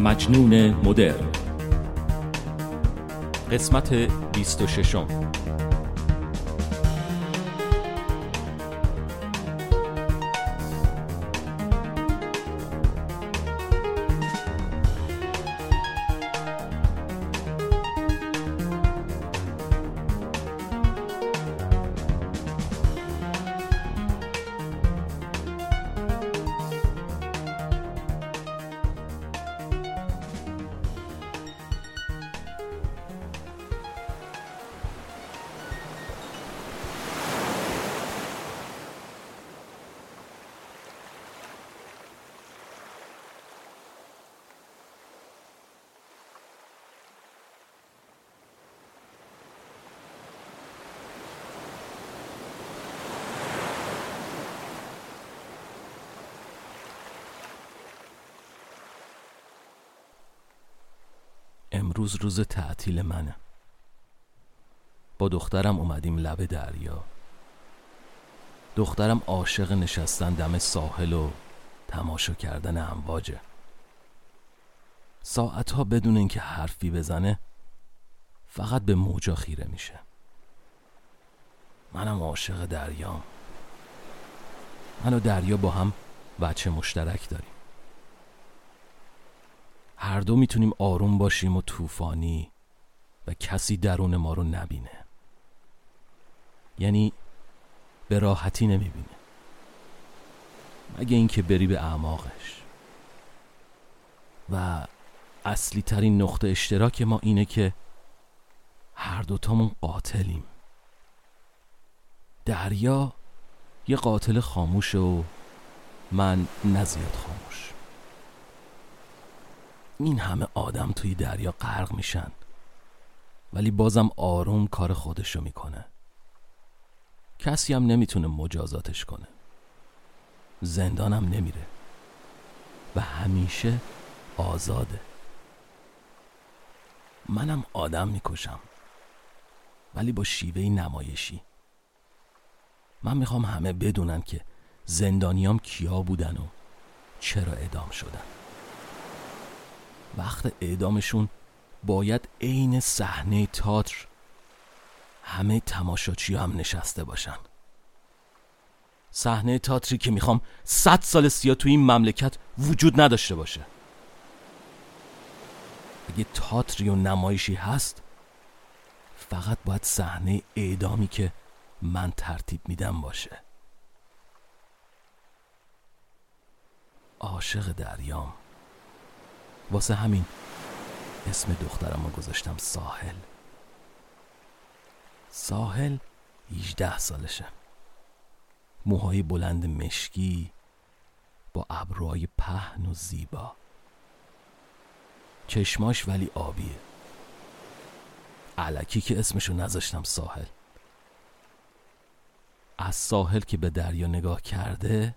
مجنون مدرن. قسمت 26 امروز روز تعطیل منه. با دخترم اومدیم لب دریا. دخترم عاشق نشستن دم ساحل و تماشا کردن امواجه. ساعتها بدون اینکه حرفی بزنه فقط به موجا خیره میشه. منم عاشق دریام. من و دریا با هم بچه مشترک داریم. هر دو می‌تونیم آروم باشیم و طوفانی و کسی درون ما رو نبینه. یعنی به راحتی نمی‌بینه. مگه اینکه بری به اعماقش. و اصلی ترین نقطه اشتراک ما اینه که هر دوتامون قاتلیم. دریا یه قاتل خاموشه و من نزیاد خاموش. این همه آدم توی دریا غرق میشن. ولی بازم آروم کار خودشو می‌کنه. کسی هم نمی‌تونه مجازاتش کنه. زندانم نمیره. و همیشه آزاده. منم آدم می‌کشم. ولی با شیوه نمایشی. من می‌خوام همه بدونن که زندانیام کیا بودن و چرا اعدام شدن. وقت اعدامشون باید عین صحنه تاتر همه تماشاچی هم نشسته باشن. صحنه تاتری که می‌خوام صد سال سیا تو این مملکت وجود نداشته باشه. اگه تاتری و نمایشی هست فقط باید صحنه اعدامی که من ترتیب میدم باشه. عاشق دریام. واسه همین اسم دخترم رو گذاشتم ساحل. ساحل 18 سالشه. موهای بلند مشکی با ابروهای پهن و زیبا. چشماش ولی آبیه. علکی که اسمشو نذاشتم ساحل. از ساحل که به دریا نگاه کرده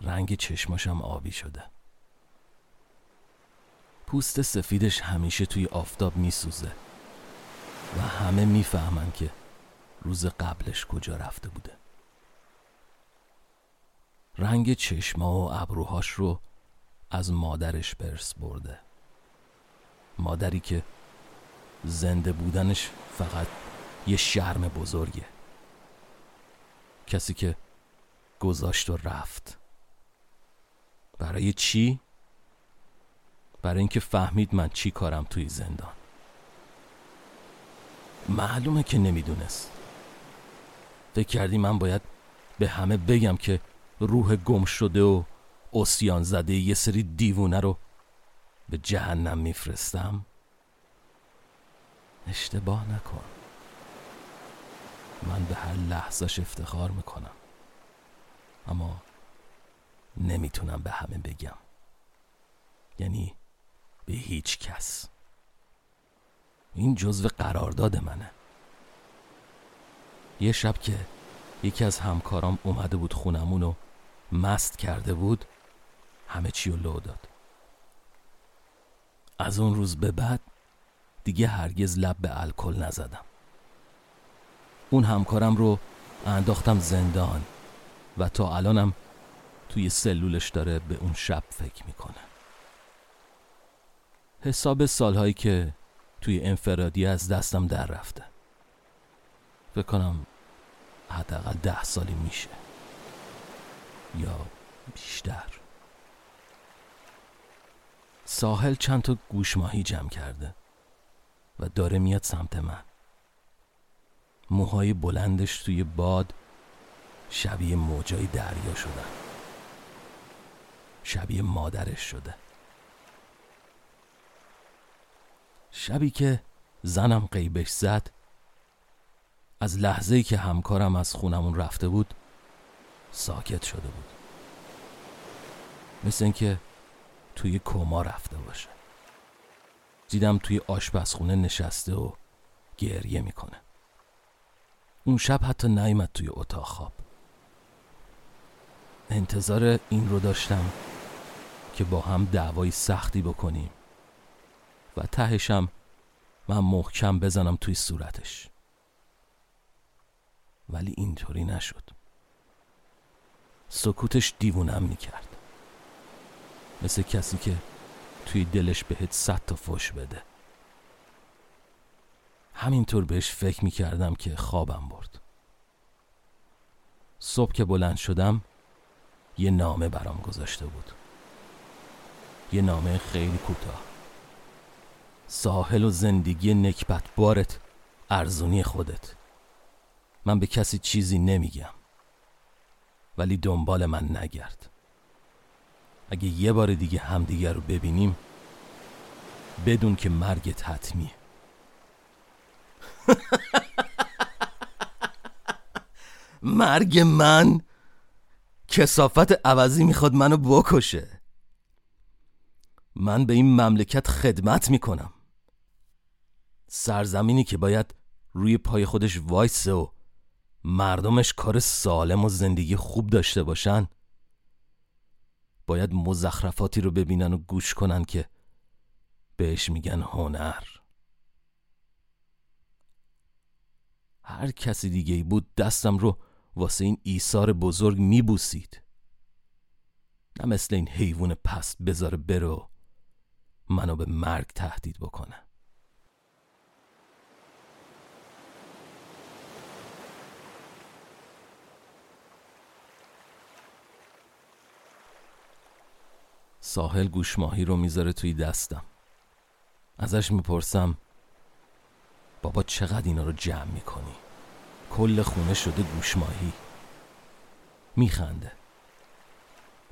رنگ چشماشم آبی شده. پوست سفیدش همیشه توی آفتاب میسوزه. و همه می‌فهمن که روز قبلش کجا رفته بوده. رنگ چشما و ابروهاش رو از مادرش برس برده. مادری که زنده بودنش فقط یه شرم بزرگه. کسی که گذاشت و رفت. برای چی؟ برای اینکه فهمید من چی کارم توی زندان. معلومه که نمی‌دونست. فکر کردی من باید به همه بگم که روح گم شده و اسیان زده یه سری دیوونه رو به جهنم میفرستم؟ اشتباه نکن. من به هر لحظهش افتخار می‌کنم. اما نمی‌تونم به همه بگم. یعنی به هیچ کس. این جزو قرارداد منه. یه شب که یکی از همکارام اومده بود خونمون و مست کرده بود همه چی رو لو داد. از اون روز به بعد دیگه هرگز لب به الکل نزدم. اون همکارم رو انداختم زندان و تا الانم توی سلولش داره به اون شب فکر می‌کنه. حساب سالهایی که توی انفرادی از دستم در رفته. فکر کنم حداقل ده سالی میشه. یا بیشتر. ساحل چند تا گوشماهی جمع کرده و داره میاد سمت من. موهای بلندش توی باد شبیه موجای دریا شدن. شبیه مادرش شده. شبی که زنم قیبش زد از لحظه که همکارم از خونمون رفته بود ساکت شده بود. مثل اینکه توی کما رفته باشه. دیدم توی آشپزخونه نشسته و گریه می‌کنه. اون شب حتی نیمد توی اتاق خواب. انتظار این رو داشتم که با هم دعوای سختی بکنیم. و تهشم من محکم بزنم توی صورتش. ولی اینطوری نشد. سکوتش دیوونم می‌کرد. مثل کسی که توی دلش بهت صد تا فش بده. همینطور بهش فکر می‌کردم که خوابم برد. صبح که بلند شدم یه نامه برام گذاشته بود. یه نامه خیلی کوتاه. ساحل و زندگی نکبت بارت ارزونی خودت. من به کسی چیزی نمیگم ولی دنبال من نگرد. اگه یه بار دیگه همدیگه رو ببینیم بدون که مرگت حتمیه مرگ من کسافت عوضی می‌خواد منو بکشه. من به این مملکت خدمت می‌کنم. سرزمینی که باید روی پای خودش وایسه و مردمش کار سالم و زندگی خوب داشته باشن. باید مزخرفاتی رو ببینن و گوش کنن که بهش میگن هنر. هر کسی دیگه ای بود دستم رو واسه این ایثار بزرگ میبوسید. نه مثل این حیوان پست بذاره برو منو به مرگ تهدید بکنه. ساحل گوشماهی رو می‌ذاره توی دستم. ازش می‌پرسم بابا چقدر اینا رو جمع می‌کنی؟ کل خونه شده گوشماهی. میخنده.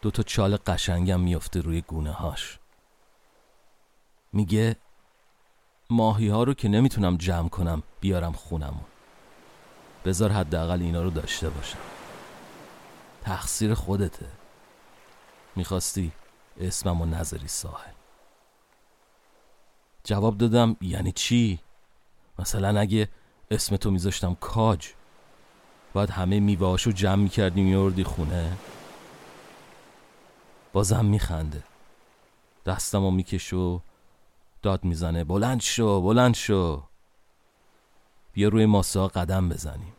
دو تا چال قشنگم میفته روی گونه هاش میگه ماهی ها رو که نمی‌تونم جمع کنم بیارم خونمون. بذار حداقل اینا رو داشته باشم. تقصیر خودته. می‌خواستی اسمم و نظری ساحل. جواب دادم یعنی چی؟ مثلا اگه اسم تو میذاشتم کاج باید همه میوهاشو جمع می‌کردی میوردی خونه. بازم میخنده. دستمو میکش و داد می‌زنه بلند شو بلند شو. بیا روی ماسه قدم بزنیم.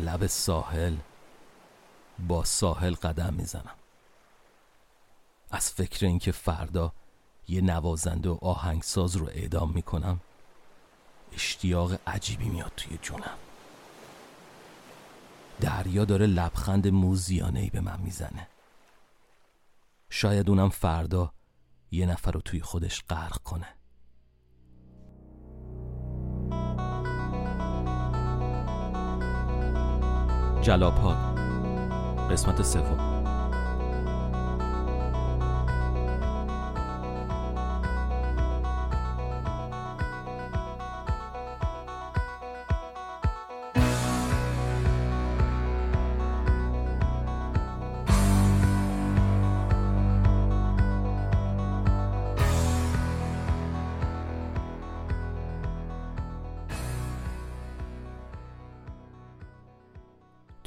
لب ساحل. با ساحل قدم می‌زنم. از فکر اینکه فردا یه نوازنده و آهنگساز رو اعدام می‌کنم اشتیاق عجیبی میاد توی جونم. دریا داره لبخند موزیانه ای به من می‌زنه. شاید اونم فردا یه نفر رو توی خودش غرق کنه. جلاپاد قسمت سوم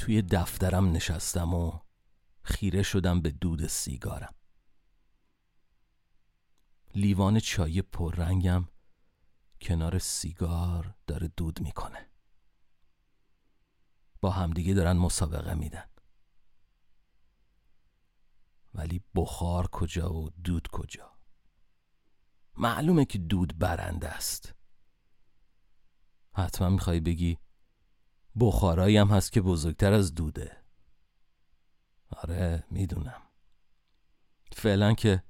توی دفترم نشستم و خیره شدم به دود سیگارم. لیوان چای پررنگم کنار سیگار داره دود می‌کنه. با همدیگه دارن مسابقه میدن. ولی بخار کجا و دود کجا؟ معلومه که دود برنده است. حتما می‌خوای بگی بخارایی هم هست که بزرگتر از دوده. آره می‌دونم. فعلا که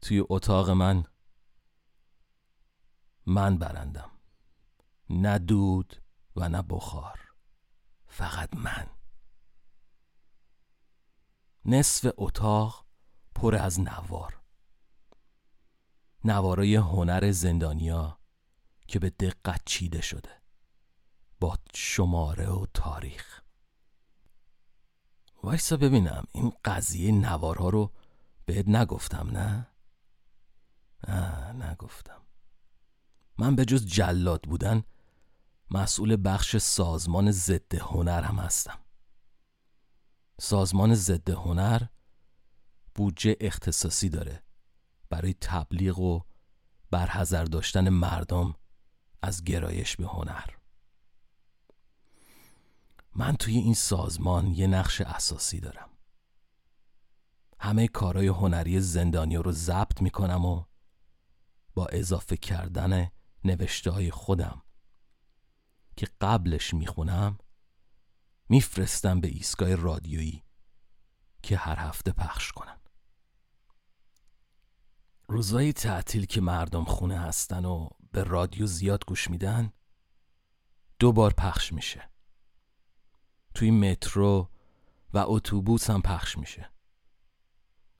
توی اتاق من من برندم. نه دود و نه بخار. فقط من. نصف اتاق پر از نوار. نوارای هنر زندانیا که به دقت چیده شده. شماره و تاریخ. وایسا ببینم این قضیه نوارها رو بهت نگفتم نه؟ نه نگفتم. من به جز جلاد بودن مسئول بخش سازمان ضد هنر هم هستم. سازمان ضد هنر بودجه اختصاصی داره برای تبلیغ و برحضر داشتن مردم از گرایش به هنر. من توی این سازمان یه نقش اساسی دارم. همه کارهای هنری زندانیا رو ضبط می‌کنم و با اضافه کردن نوشته های خودم که قبلش می‌خونم میفرستم به ایستگاه رادیویی که هر هفته پخش کنن. روزای تعطیل که مردم خونه هستن و به رادیو زیاد گوش میدن دو بار پخش میشه. توی مترو و اتوبوس هم پخش میشه.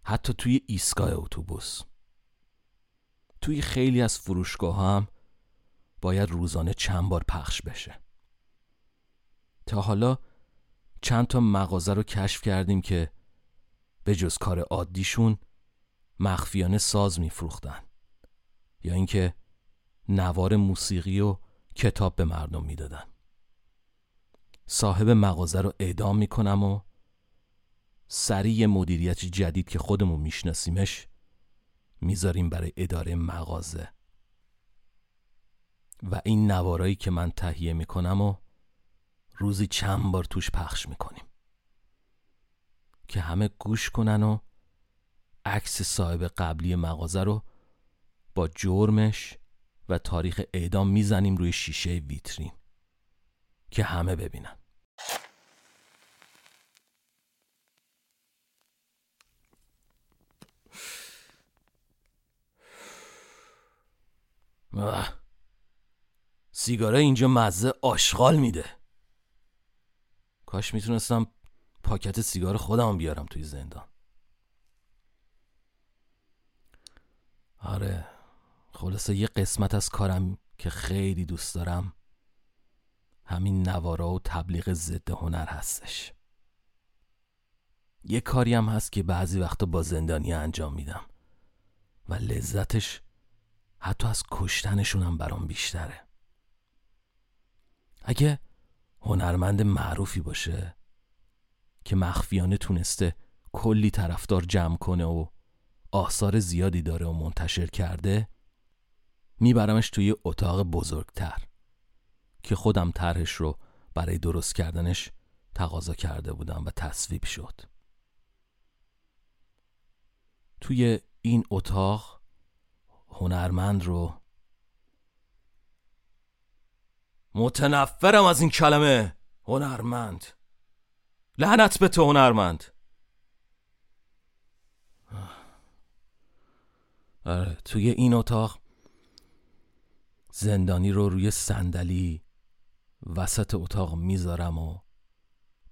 حتی توی ایستگاه اتوبوس. توی خیلی از فروشگاه هم باید روزانه چند بار پخش بشه. تا حالا چند تا مغازه رو کشف کردیم که به جز کار عادیشون مخفیانه ساز میفروختن. یا اینکه نوار موسیقی و کتاب به مردم می‌دادن. صاحب مغازه رو اعدام می‌کنم و سریع مدیریت جدید که خودمون میشناسیمش می‌ذاریم برای اداره مغازه. و این نوارایی که من تهیه می‌کنم و روزی چند بار توش پخش می‌کنیم که همه گوش کنن و عکس صاحب قبلی مغازه رو با جرمش و تاریخ اعدام می‌زنیم روی شیشه ویترین. که همه ببینن. سیگاره اینجا مزه آشغال میده. کاش می‌تونستم پاکت سیگار خودم بیارم توی زندان. آره خلاصه یه قسمت از کارم که خیلی دوست دارم همین نوارا و تبلیغ ضد هنر هستش. یه کاری هم هست که بعضی وقتا با زندانی انجام میدم. و لذتش حتی از کشتنشون هم برام بیشتره. اگه هنرمند معروفی باشه که مخفیانه تونسته کلی طرفدار جمع کنه و آثار زیادی داره و منتشر کرده میبرمش توی اتاق بزرگتر. که خودم طرحش رو برای درست کردنش تقاضا کرده بودم و تصویب شد. توی این اتاق هنرمند رو متنفرم از این کلمه هنرمند. لعنت به تو هنرمند. آره توی این اتاق زندانی رو روی صندلی وسط اتاق می‌ذارم و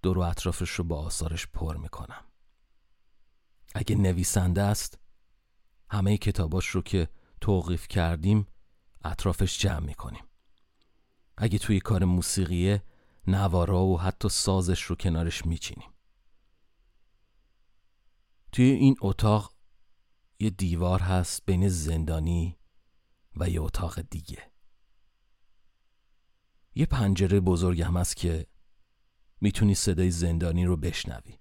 دور و اطرافش رو با آثارش پر می‌کنم. اگه نویسنده است همه کتاباش رو که توقیف کردیم اطرافش جمع می‌کنیم. اگه توی کار موسیقیه نوارا و حتی سازش رو کنارش میچینیم. توی این اتاق یه دیوار هست بین زندانی و یه اتاق دیگه. یه پنجره بزرگ هم هست که می‌تونی صدای زندانی رو بشنوی.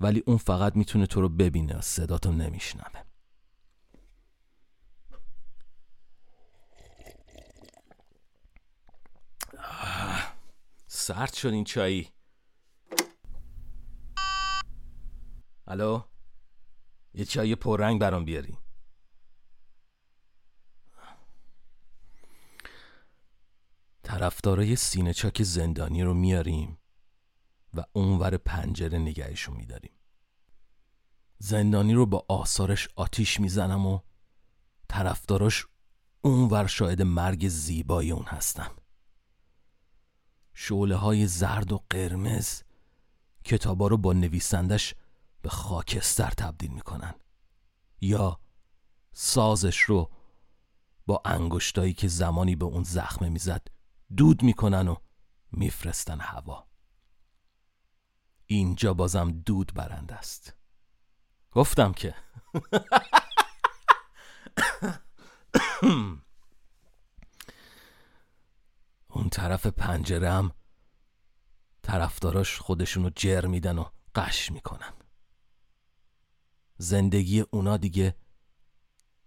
ولی اون فقط می‌تونه تو رو ببینه و صداتو نمیشنوه. سرد شد این چایی. الو؟ یه چای پررنگ برام بیاری. طرفدارای سینه چاک زندانی رو میاریم و اونور پنجره نگهشون میداریم. زندانی رو با آثارش آتیش می‌زنم و طرفداراش اونور شاهد مرگ زیبای اون هستن. شعله های زرد و قرمز کتابا رو با نویسندش به خاکستر تبدیل می‌کنن. یا سازش رو با انگشتایی که زمانی به اون زخمه می‌زد دود می‌کنن و میفرستن هوا. اینجا بازم دود برند است. گفتم که اون طرف پنجره هم طرفداراش خودشونو جر میدن و قش می‌کنن. زندگی اونا دیگه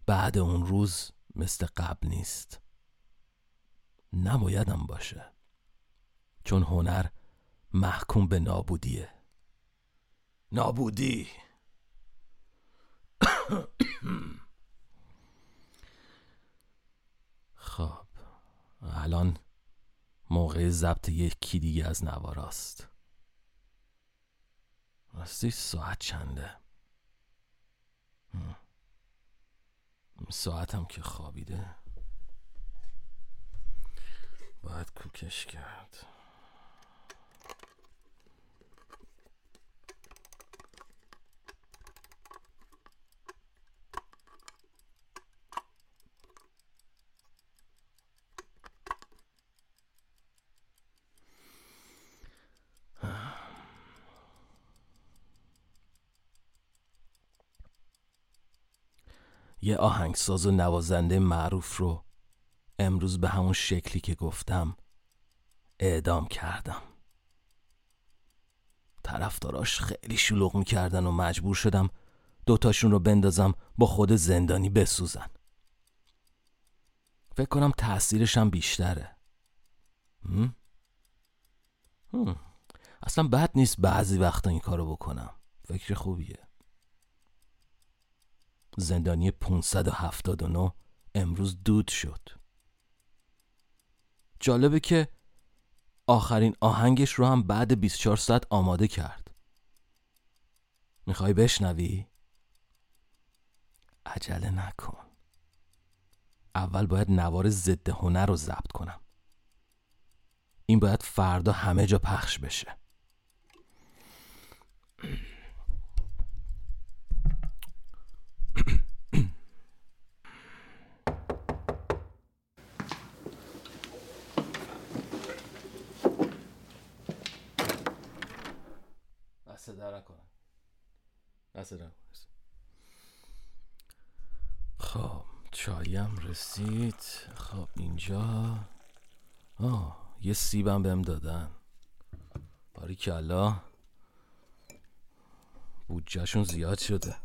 بعد اون روز مثل قبل نیست. نبایدم باشه. چون هنر محکوم به نابودیه. نابودی. خب الان موقع ضبط یکی دیگه از نواراست. راستی ساعت چنده؟ ساعتم که خوابیده. باید کوکش کرد. یه آهنگساز و نوازنده معروف رو امروز به همون شکلی که گفتم اعدام کردم. طرفداراش خیلی شلوغ می‌کردن و مجبور شدم دوتاشون رو بندازم با خود زندانی بسوزن. فکر کنم تاثیرش هم بیشتره. هم؟ هم. اصلا بد نیست بعضی وقتا این کارو بکنم. فکر خوبیه. زندانی 579 امروز دود شد. جالبه که آخرین آهنگش رو هم بعد 24 ساعت آماده کرد. می‌خوای بشنوی؟ عجله نکن. اول باید نوار ضد هنر رو ضبط کنم. این باید فردا همه جا پخش بشه. خب چایم رسید. خب اینجا. آه یه سیبم بهم دادن. باری کلا. بودجهشون زیاد شده.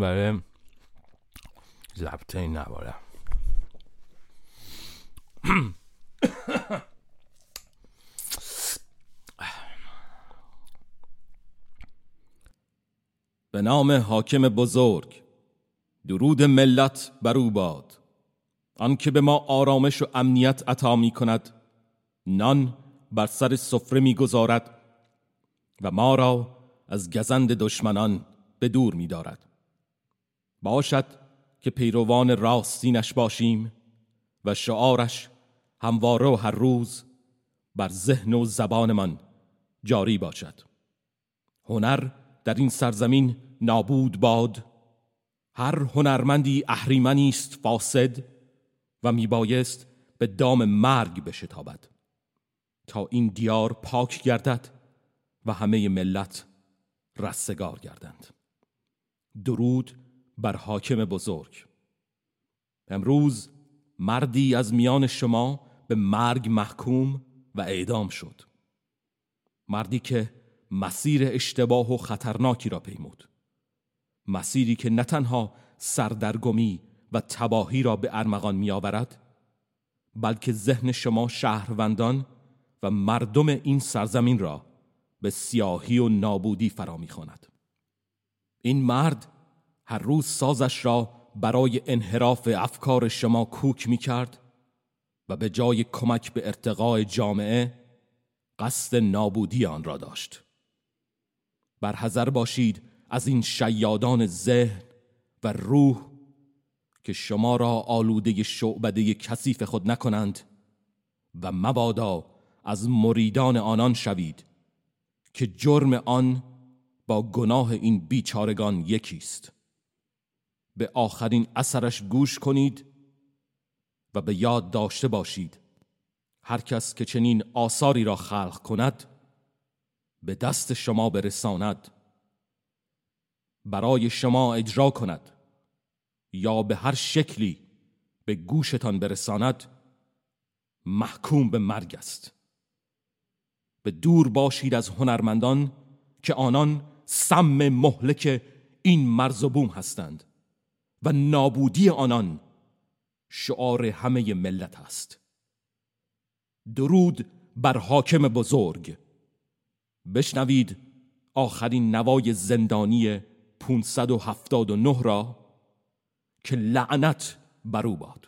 برای ضبط این نواره به نام حاکم بزرگ درود ملت بر او باد آنکه به ما آرامش و امنیت عطا می کند نان بر سر سفره می گذارد و ما را از گزند دشمنان به دور می دارد. باشد که پیروان راستینش باشیم و شعارش همواره و هر روز بر ذهن و زبانمان جاری باشد. هنر در این سرزمین نابود باد هر هنرمندی اهریمنی است فاسد و میبایست به دام مرگ بشتابد. تا این دیار پاک گردد و همه ملت رستگار گردند. درود بر حاکم بزرگ. امروز مردی از میان شما به مرگ محکوم و اعدام شد. مردی که مسیر اشتباه و خطرناکی را پیمود. مسیری که نه تنها سردرگمی و تباهی را به ارمغان می آورد بلکه ذهن شما شهروندان و مردم این سرزمین را به سیاهی و نابودی فرا می‌خواند این مرد هر روز سازش را برای انحراف افکار شما کوک می کرد و به جای کمک به ارتقاء جامعه قصد نابودی آن را داشت. برحذر باشید از این شیادان ذهن و روح که شما را آلوده شعبده کثیف خود نکنند و مبادا از مریدان آنان شوید که جرم آن با گناه این بیچارگان یکیست. به آخرین اثرش گوش کنید و به یاد داشته باشید. هر کس که چنین آثاری را خلق کند به دست شما برساند. برای شما اجرا کند یا به هر شکلی به گوشتان برساند محکوم به مرگ است. به دور باشید از هنرمندان که آنان سم مهلک این مرز و بوم هستند. و نابودی آنان شعار همه ملت است. درود بر حاکم بزرگ. بشنوید آخرین نوای زندانی 579 را که لعنت بر او باد.